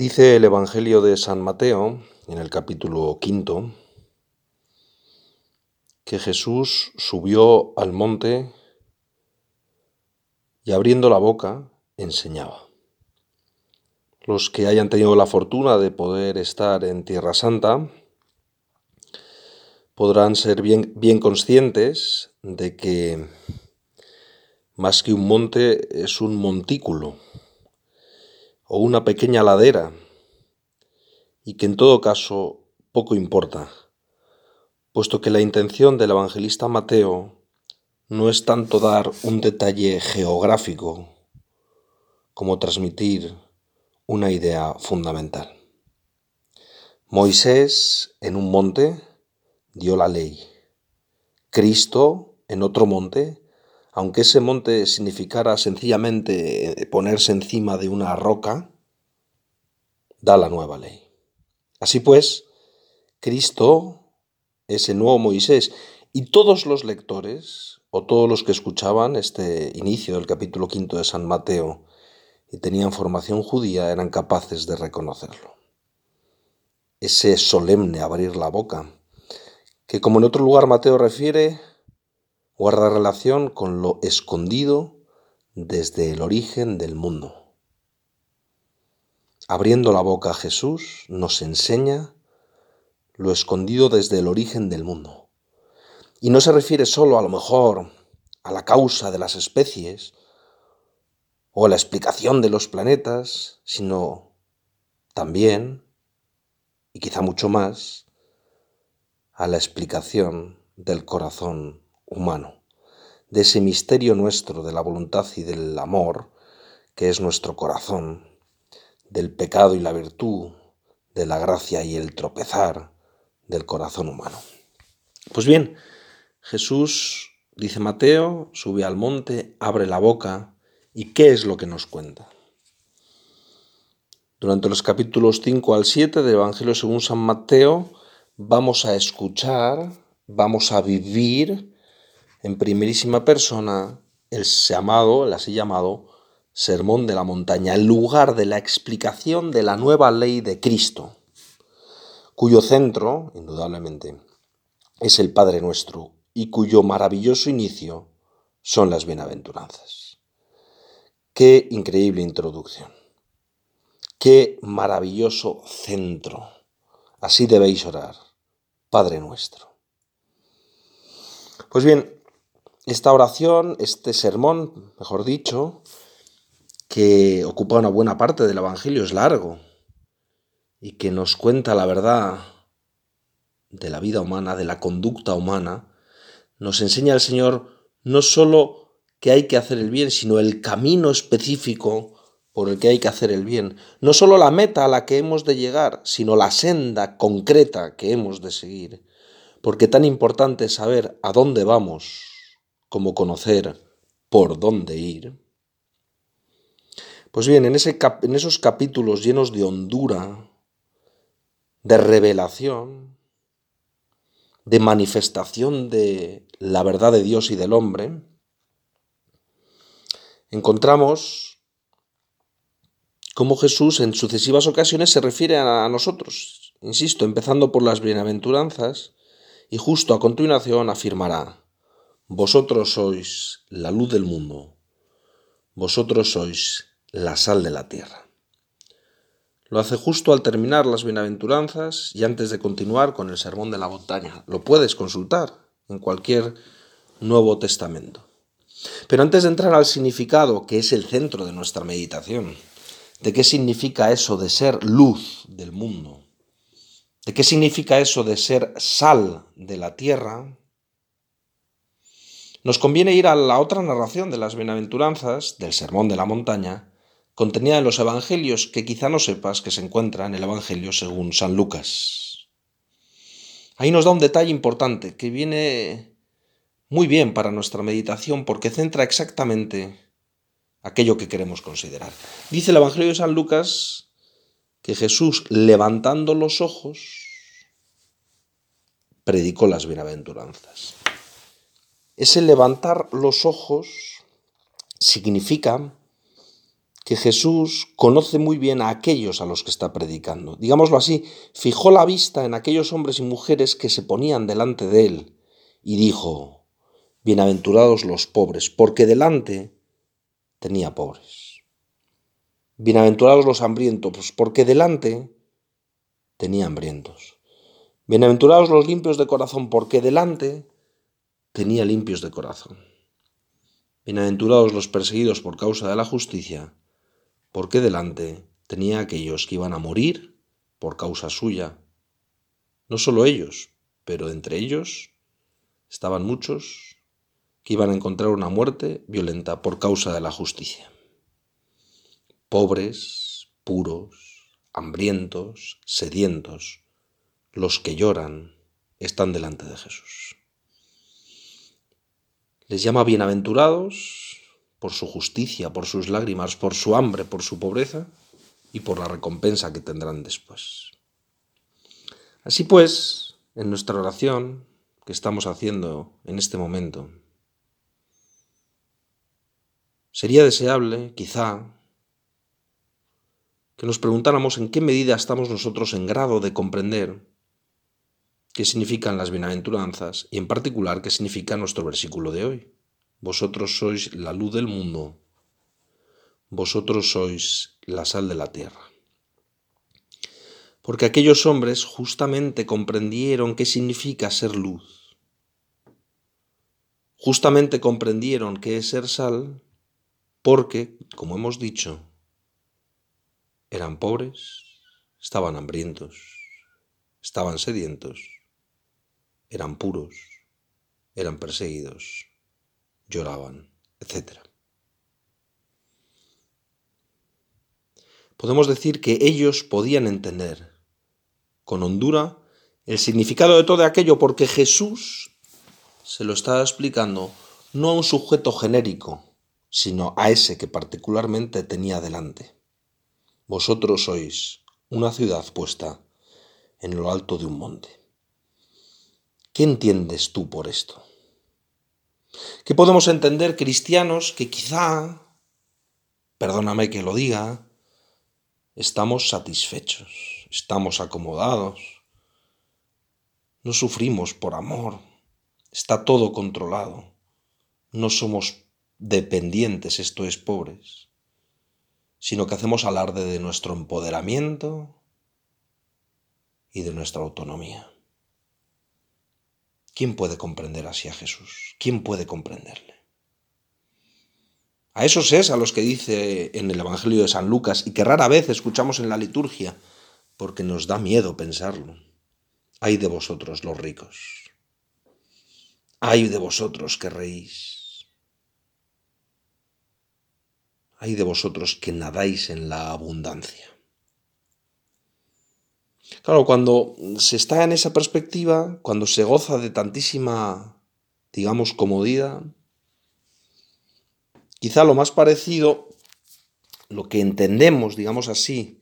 Dice el Evangelio de San Mateo, en el capítulo quinto, que Jesús subió al monte y abriendo la boca enseñaba. Los que hayan tenido la fortuna de poder estar en Tierra Santa podrán ser bien, bien conscientes de que más que un monte es un montículo o una pequeña ladera y que en todo caso poco importa, puesto que la intención del evangelista Mateo no es tanto dar un detalle geográfico como transmitir una idea fundamental. Moisés en un monte dio la ley. Cristo en otro monte aunque ese monte significara sencillamente ponerse encima de una roca, da la nueva ley. Así pues, Cristo es el nuevo Moisés y todos los lectores o todos los que escuchaban este inicio del capítulo quinto de San Mateo y tenían formación judía eran capaces de reconocerlo. Ese solemne abrir la boca, que como en otro lugar Mateo refiere, guarda relación con lo escondido desde el origen del mundo. Abriendo la boca Jesús nos enseña lo escondido desde el origen del mundo. Y no se refiere solo a lo mejor a la causa de las especies o a la explicación de los planetas, sino también, y quizá mucho más, a la explicación del corazón humano, de ese misterio nuestro de la voluntad y del amor, que es nuestro corazón, del pecado y la virtud, de la gracia y el tropezar del corazón humano. Pues bien, Jesús, dice Mateo, sube al monte, abre la boca, ¿y qué es lo que nos cuenta? Durante los capítulos 5 al 7 del Evangelio según San Mateo, vamos a escuchar, vamos a vivir en primerísima persona el llamado, el así llamado Sermón de la Montaña, el lugar de la explicación de la nueva ley de Cristo, cuyo centro, indudablemente, es el Padre nuestro y cuyo maravilloso inicio son las bienaventuranzas. Qué increíble introducción. Qué maravilloso centro. Así debéis orar, Padre nuestro. Pues bien, esta oración, este sermón, mejor dicho, que ocupa una buena parte del Evangelio, es largo y que nos cuenta la verdad de la vida humana, de la conducta humana, nos enseña el Señor no sólo que hay que hacer el bien, sino el camino específico por el que hay que hacer el bien. No sólo la meta a la que hemos de llegar, sino la senda concreta que hemos de seguir. Porque tan importante es saber a dónde vamos como conocer por dónde ir. Pues bien, en, en esos capítulos llenos de hondura, de revelación, de manifestación de la verdad de Dios y del hombre, encontramos cómo Jesús en sucesivas ocasiones se refiere a nosotros, insisto, empezando por las bienaventuranzas, y justo a continuación afirmará, vosotros sois la luz del mundo, vosotros sois la sal de la tierra. Lo hace justo al terminar las bienaventuranzas y antes de continuar con el sermón de la montaña. Lo puedes consultar en cualquier Nuevo Testamento. Pero antes de entrar al significado, que es el centro de nuestra meditación, de qué significa eso de ser luz del mundo, de qué significa eso de ser sal de la tierra, nos conviene ir a la otra narración de las bienaventuranzas, del Sermón de la Montaña, contenida en los Evangelios que quizá no sepas que se encuentra en el Evangelio según San Lucas. Ahí nos da un detalle importante que viene muy bien para nuestra meditación porque centra exactamente aquello que queremos considerar. Dice el Evangelio de San Lucas que Jesús, levantando los ojos, predicó las bienaventuranzas. Ese levantar los ojos significa que Jesús conoce muy bien a aquellos a los que está predicando. Digámoslo así, fijó la vista en aquellos hombres y mujeres que se ponían delante de él y dijo, Bienaventurados los pobres, porque delante tenía pobres. Bienaventurados los hambrientos, porque delante tenía hambrientos. Bienaventurados los limpios de corazón, porque delante tenía limpios de corazón. Bienaventurados los perseguidos por causa de la justicia, porque delante tenía aquellos que iban a morir por causa suya. No solo ellos, pero entre ellos estaban muchos que iban a encontrar una muerte violenta por causa de la justicia. Pobres, puros, hambrientos, sedientos, los que lloran están delante de Jesús. Les llama bienaventurados por su justicia, por sus lágrimas, por su hambre, por su pobreza y por la recompensa que tendrán después. Así pues, en nuestra oración que estamos haciendo en este momento, sería deseable, quizá, que nos preguntáramos en qué medida estamos nosotros en grado de comprender qué significan las bienaventuranzas y en particular qué significa nuestro versículo de hoy. Vosotros sois la luz del mundo, vosotros sois la sal de la tierra. Porque aquellos hombres justamente comprendieron qué significa ser luz. Justamente comprendieron qué es ser sal porque, como hemos dicho, eran pobres, estaban hambrientos, estaban sedientos eran puros, eran perseguidos, lloraban, etc. Podemos decir que ellos podían entender con hondura el significado de todo aquello porque Jesús se lo estaba explicando no a un sujeto genérico, sino a ese que particularmente tenía delante. Vosotros sois una ciudad puesta en lo alto de un monte. ¿Qué entiendes tú por esto? ¿Qué podemos entender cristianos que quizá, perdóname que lo diga, estamos satisfechos, estamos acomodados, no sufrimos por amor, está todo controlado, no somos dependientes, esto es pobres, sino que hacemos alarde de nuestro empoderamiento y de nuestra autonomía. ¿Quién puede comprender así a Jesús? ¿Quién puede comprenderle? A esos es a los que dice en el Evangelio de San Lucas y que rara vez escuchamos en la liturgia, porque nos da miedo pensarlo. Ay de vosotros los ricos. Ay de vosotros que reís. Ay de vosotros que nadáis en la abundancia. Claro, cuando se está en esa perspectiva, cuando se goza de tantísima, digamos, comodidad, quizá lo más parecido, lo que entendemos, digamos así,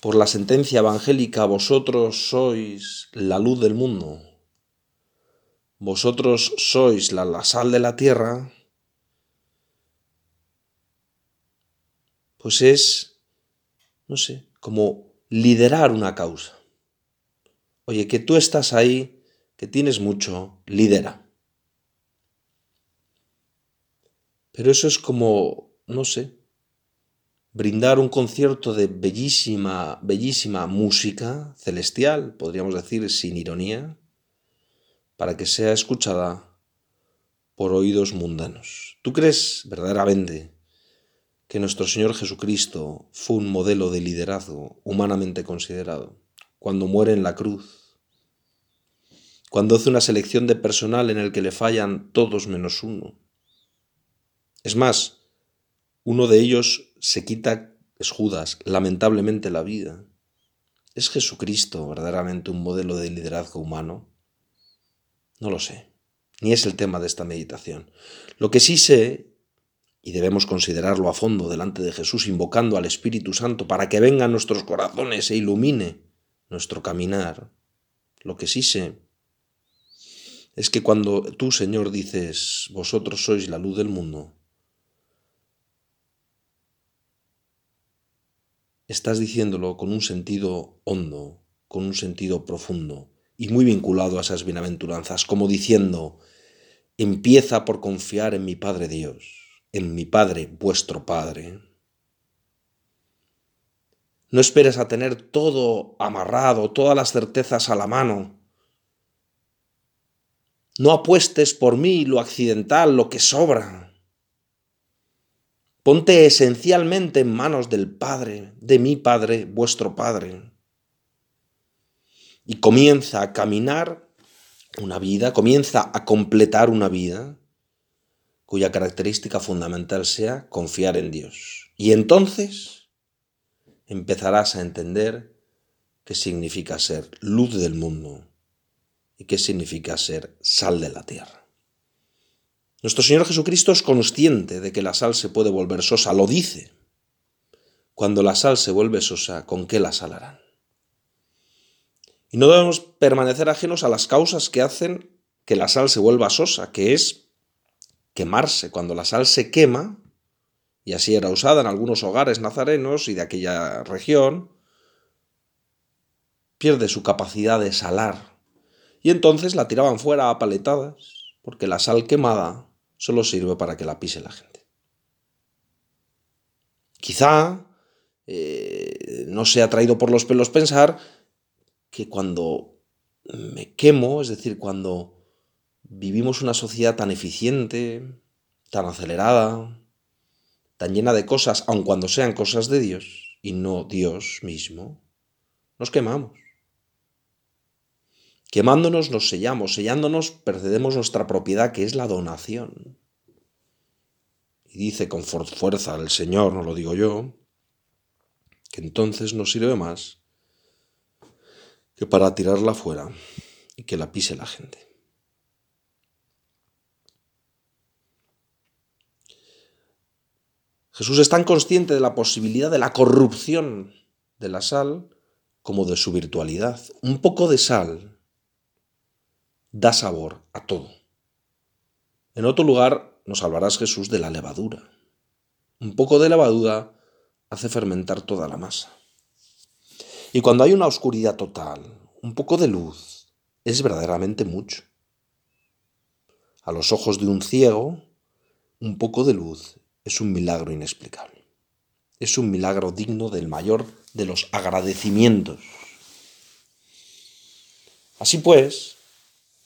por la sentencia evangélica, vosotros sois la luz del mundo, vosotros sois la, sal de la tierra, pues es, no sé, como liderar una causa. Oye, que tú estás ahí, que tienes mucho, lidera. Pero eso es como, no sé, brindar un concierto de bellísima, bellísima música celestial, podríamos decir sin ironía, para que sea escuchada por oídos mundanos. ¿Tú crees verdaderamente que nuestro Señor Jesucristo fue un modelo de liderazgo humanamente considerado, cuando muere en la cruz, cuando hace una selección de personal en el que le fallan todos menos uno. Es más, uno de ellos se quita, es Judas, lamentablemente la vida. ¿Es Jesucristo verdaderamente un modelo de liderazgo humano? No lo sé, ni es el tema de esta meditación. Lo que sí sé y debemos considerarlo a fondo delante de Jesús, invocando al Espíritu Santo para que venga a nuestros corazones e ilumine nuestro caminar. Lo que sí sé es que cuando tú, Señor, dices, vosotros sois la luz del mundo, estás diciéndolo con un sentido hondo, con un sentido profundo y muy vinculado a esas bienaventuranzas, como diciendo, empieza por confiar en mi Padre Dios, en mi Padre, vuestro Padre. No esperes a tener todo amarrado, todas las certezas a la mano. No apuestes por mí lo accidental, lo que sobra. Ponte esencialmente en manos del Padre, de mi Padre, vuestro Padre. Y comienza a caminar una vida, comienza a completar una vida cuya característica fundamental sea confiar en Dios. Y entonces empezarás a entender qué significa ser luz del mundo y qué significa ser sal de la tierra. Nuestro Señor Jesucristo es consciente de que la sal se puede volver sosa, lo dice. Cuando la sal se vuelve sosa, ¿con qué la salarán? Y no debemos permanecer ajenos a las causas que hacen que la sal se vuelva sosa, que es quemarse. Cuando la sal se quema, y así era usada en algunos hogares nazarenos y de aquella región, pierde su capacidad de salar. Y entonces la tiraban fuera a paletadas, porque la sal quemada solo sirve para que la pise la gente. Quizá eh, no sea traído por los pelos pensar que cuando me quemo, es decir, cuando vivimos una sociedad tan eficiente, tan acelerada, tan llena de cosas, aun cuando sean cosas de Dios y no Dios mismo, nos quemamos. Quemándonos nos sellamos, sellándonos perdemos nuestra propiedad que es la donación. Y dice con fuerza el Señor, no lo digo yo, que entonces no sirve más que para tirarla fuera y que la pise la gente. Jesús es tan consciente de la posibilidad de la corrupción de la sal como de su virtualidad. Un poco de sal da sabor a todo. En otro lugar nos salvarás Jesús de la levadura. Un poco de levadura hace fermentar toda la masa. Y cuando hay una oscuridad total, un poco de luz es verdaderamente mucho. A los ojos de un ciego, un poco de luz es un milagro inexplicable. Es un milagro digno del mayor de los agradecimientos. Así pues,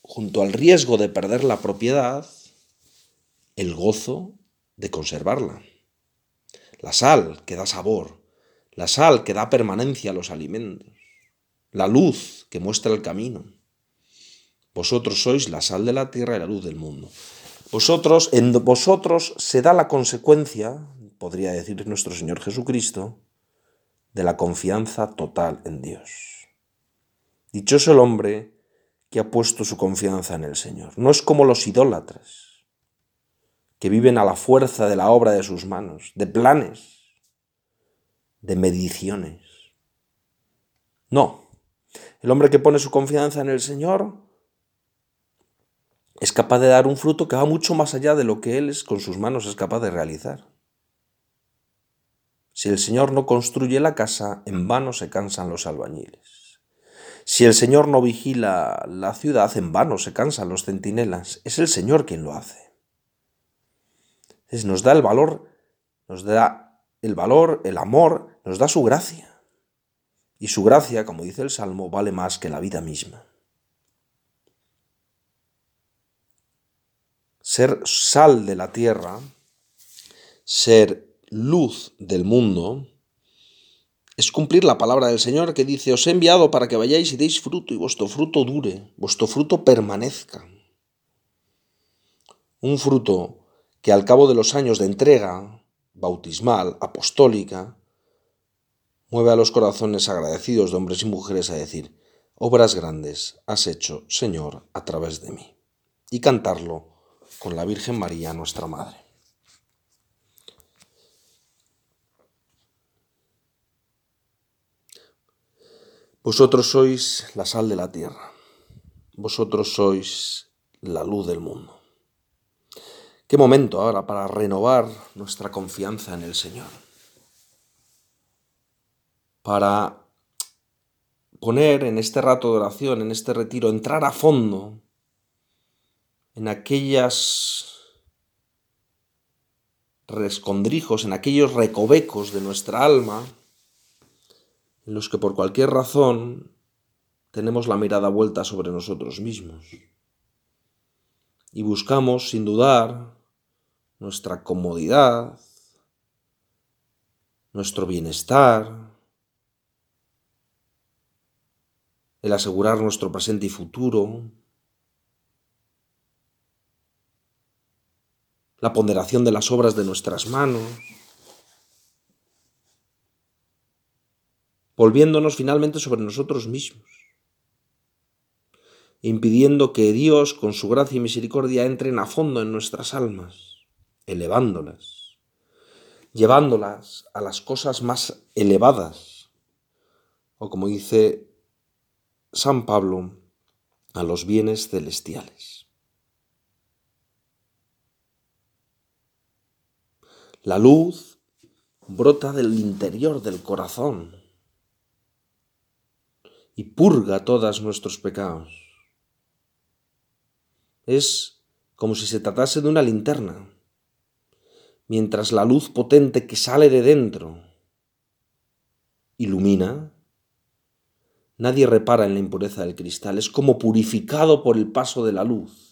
junto al riesgo de perder la propiedad, el gozo de conservarla. La sal que da sabor, la sal que da permanencia a los alimentos, la luz que muestra el camino. Vosotros sois la sal de la tierra y la luz del mundo. Vosotros, en vosotros se da la consecuencia, podría decir nuestro Señor Jesucristo, de la confianza total en Dios. Dichoso el hombre que ha puesto su confianza en el Señor. No es como los idólatras, que viven a la fuerza de la obra de sus manos, de planes, de mediciones. No, el hombre que pone su confianza en el Señor es capaz de dar un fruto que va mucho más allá de lo que él es, con sus manos es capaz de realizar. Si el Señor no construye la casa, en vano se cansan los albañiles. Si el Señor no vigila la ciudad, en vano se cansan los centinelas. Es el Señor quien lo hace. Nos da el valor, nos da el valor, el amor, nos da su gracia. Y su gracia, como dice el Salmo, vale más que la vida misma. Ser sal de la tierra, ser luz del mundo, es cumplir la palabra del Señor que dice, os he enviado para que vayáis y deis fruto y vuestro fruto dure, vuestro fruto permanezca. Un fruto que al cabo de los años de entrega bautismal, apostólica, mueve a los corazones agradecidos de hombres y mujeres a decir, obras grandes has hecho, Señor, a través de mí. Y cantarlo con la Virgen María, nuestra Madre. Vosotros sois la sal de la tierra. Vosotros sois la luz del mundo. Qué momento ahora para renovar nuestra confianza en el Señor. para poner en este rato de oración, en este retiro, entrar a fondo en aquellas rescondrijos, en aquellos recovecos de nuestra alma, en los que por cualquier razón tenemos la mirada vuelta sobre nosotros mismos. Y buscamos, sin dudar, nuestra comodidad, nuestro bienestar, el asegurar nuestro presente y futuro, la ponderación de las obras de nuestras manos, volviéndonos finalmente sobre nosotros mismos, impidiendo que Dios, con su gracia y misericordia, entren a fondo en nuestras almas, elevándolas, llevándolas a las cosas más elevadas, o como dice San Pablo, a los bienes celestiales. La luz brota del interior del corazón y purga todos nuestros pecados. Es como si se tratase de una linterna, mientras la luz potente que sale de dentro ilumina, nadie repara en la impureza del cristal, es como purificado por el paso de la luz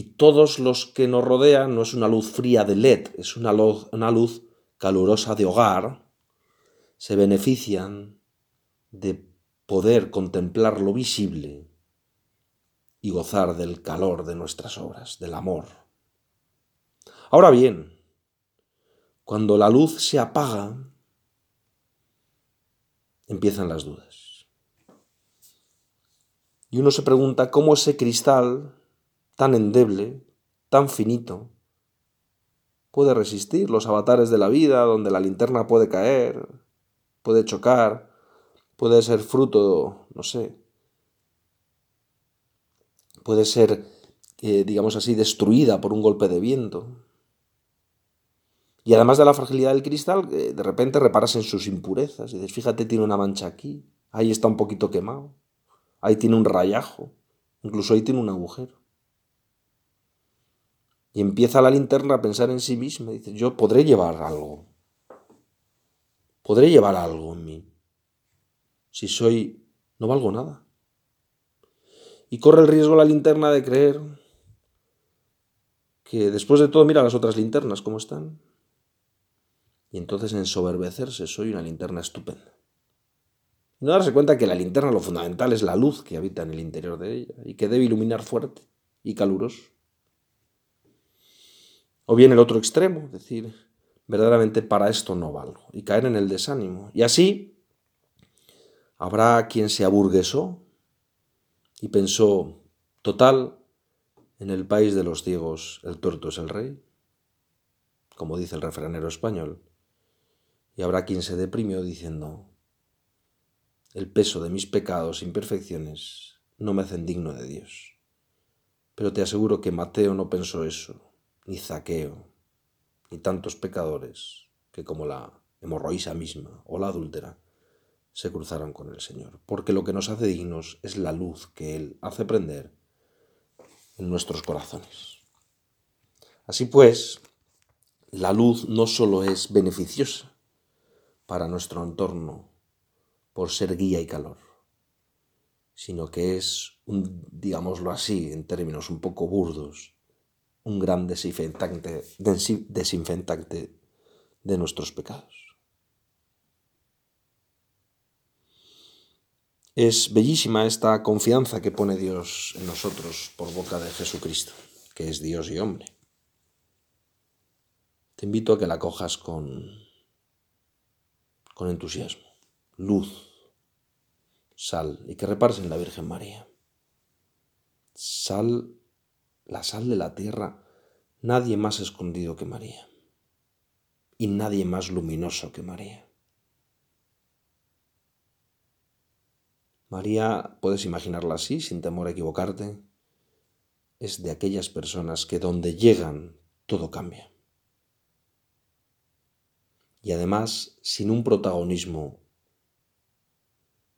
y todos los que nos rodean no es una luz fría de LED, es una luz, una luz calurosa de hogar, se benefician de poder contemplar lo visible y gozar del calor de nuestras obras, del amor. Ahora bien, cuando la luz se apaga, empiezan las dudas. Y uno se pregunta cómo ese cristal tan endeble, tan finito, puede resistir los avatares de la vida donde la linterna puede caer, puede chocar, puede ser fruto, no sé, puede ser, eh, digamos así, destruida por un golpe de viento. Y además de la fragilidad del cristal, eh, de repente reparas en sus impurezas y dices, fíjate, tiene una mancha aquí, ahí está un poquito quemado, ahí tiene un rayajo, incluso ahí tiene un agujero. Y empieza la linterna a pensar en sí misma. Dice, yo podré llevar algo. Podré llevar algo en mí. Si soy... no valgo nada. Y corre el riesgo la linterna de creer que después de todo mira las otras linternas cómo están. Y entonces ensoberbecerse soy una linterna estupenda. No darse cuenta que la linterna lo fundamental es la luz que habita en el interior de ella y que debe iluminar fuerte y caluroso. O bien el otro extremo, decir, verdaderamente para esto no valgo, y caer en el desánimo. Y así habrá quien se aburguesó y pensó, total, en el país de los ciegos el tuerto es el rey, como dice el refranero español, y habrá quien se deprimió diciendo, el peso de mis pecados e imperfecciones no me hacen digno de Dios. Pero te aseguro que Mateo no pensó eso ni Zaqueo, ni tantos pecadores que como la hemorroísa misma o la adúltera se cruzaron con el Señor, porque lo que nos hace dignos es la luz que Él hace prender en nuestros corazones. Así pues, la luz no solo es beneficiosa para nuestro entorno por ser guía y calor, sino que es, un, digámoslo así, en términos un poco burdos, un gran desinfectante, desinfectante de nuestros pecados. Es bellísima esta confianza que pone Dios en nosotros por boca de Jesucristo, que es Dios y hombre. Te invito a que la cojas con, con entusiasmo, luz, sal y que repares en la Virgen María. Sal la sal de la tierra, nadie más escondido que María. Y nadie más luminoso que María. María, puedes imaginarla así, sin temor a equivocarte, es de aquellas personas que donde llegan todo cambia. y además sin un protagonismo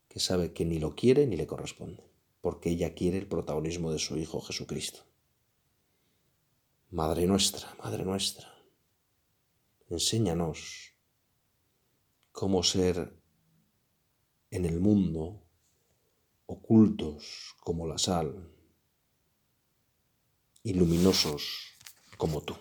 que sabe que ni lo quiere ni le corresponde, porque ella quiere el protagonismo de su Hijo Jesucristo. Madre nuestra, Madre nuestra, enséñanos cómo ser en el mundo ocultos como la sal y luminosos como tú.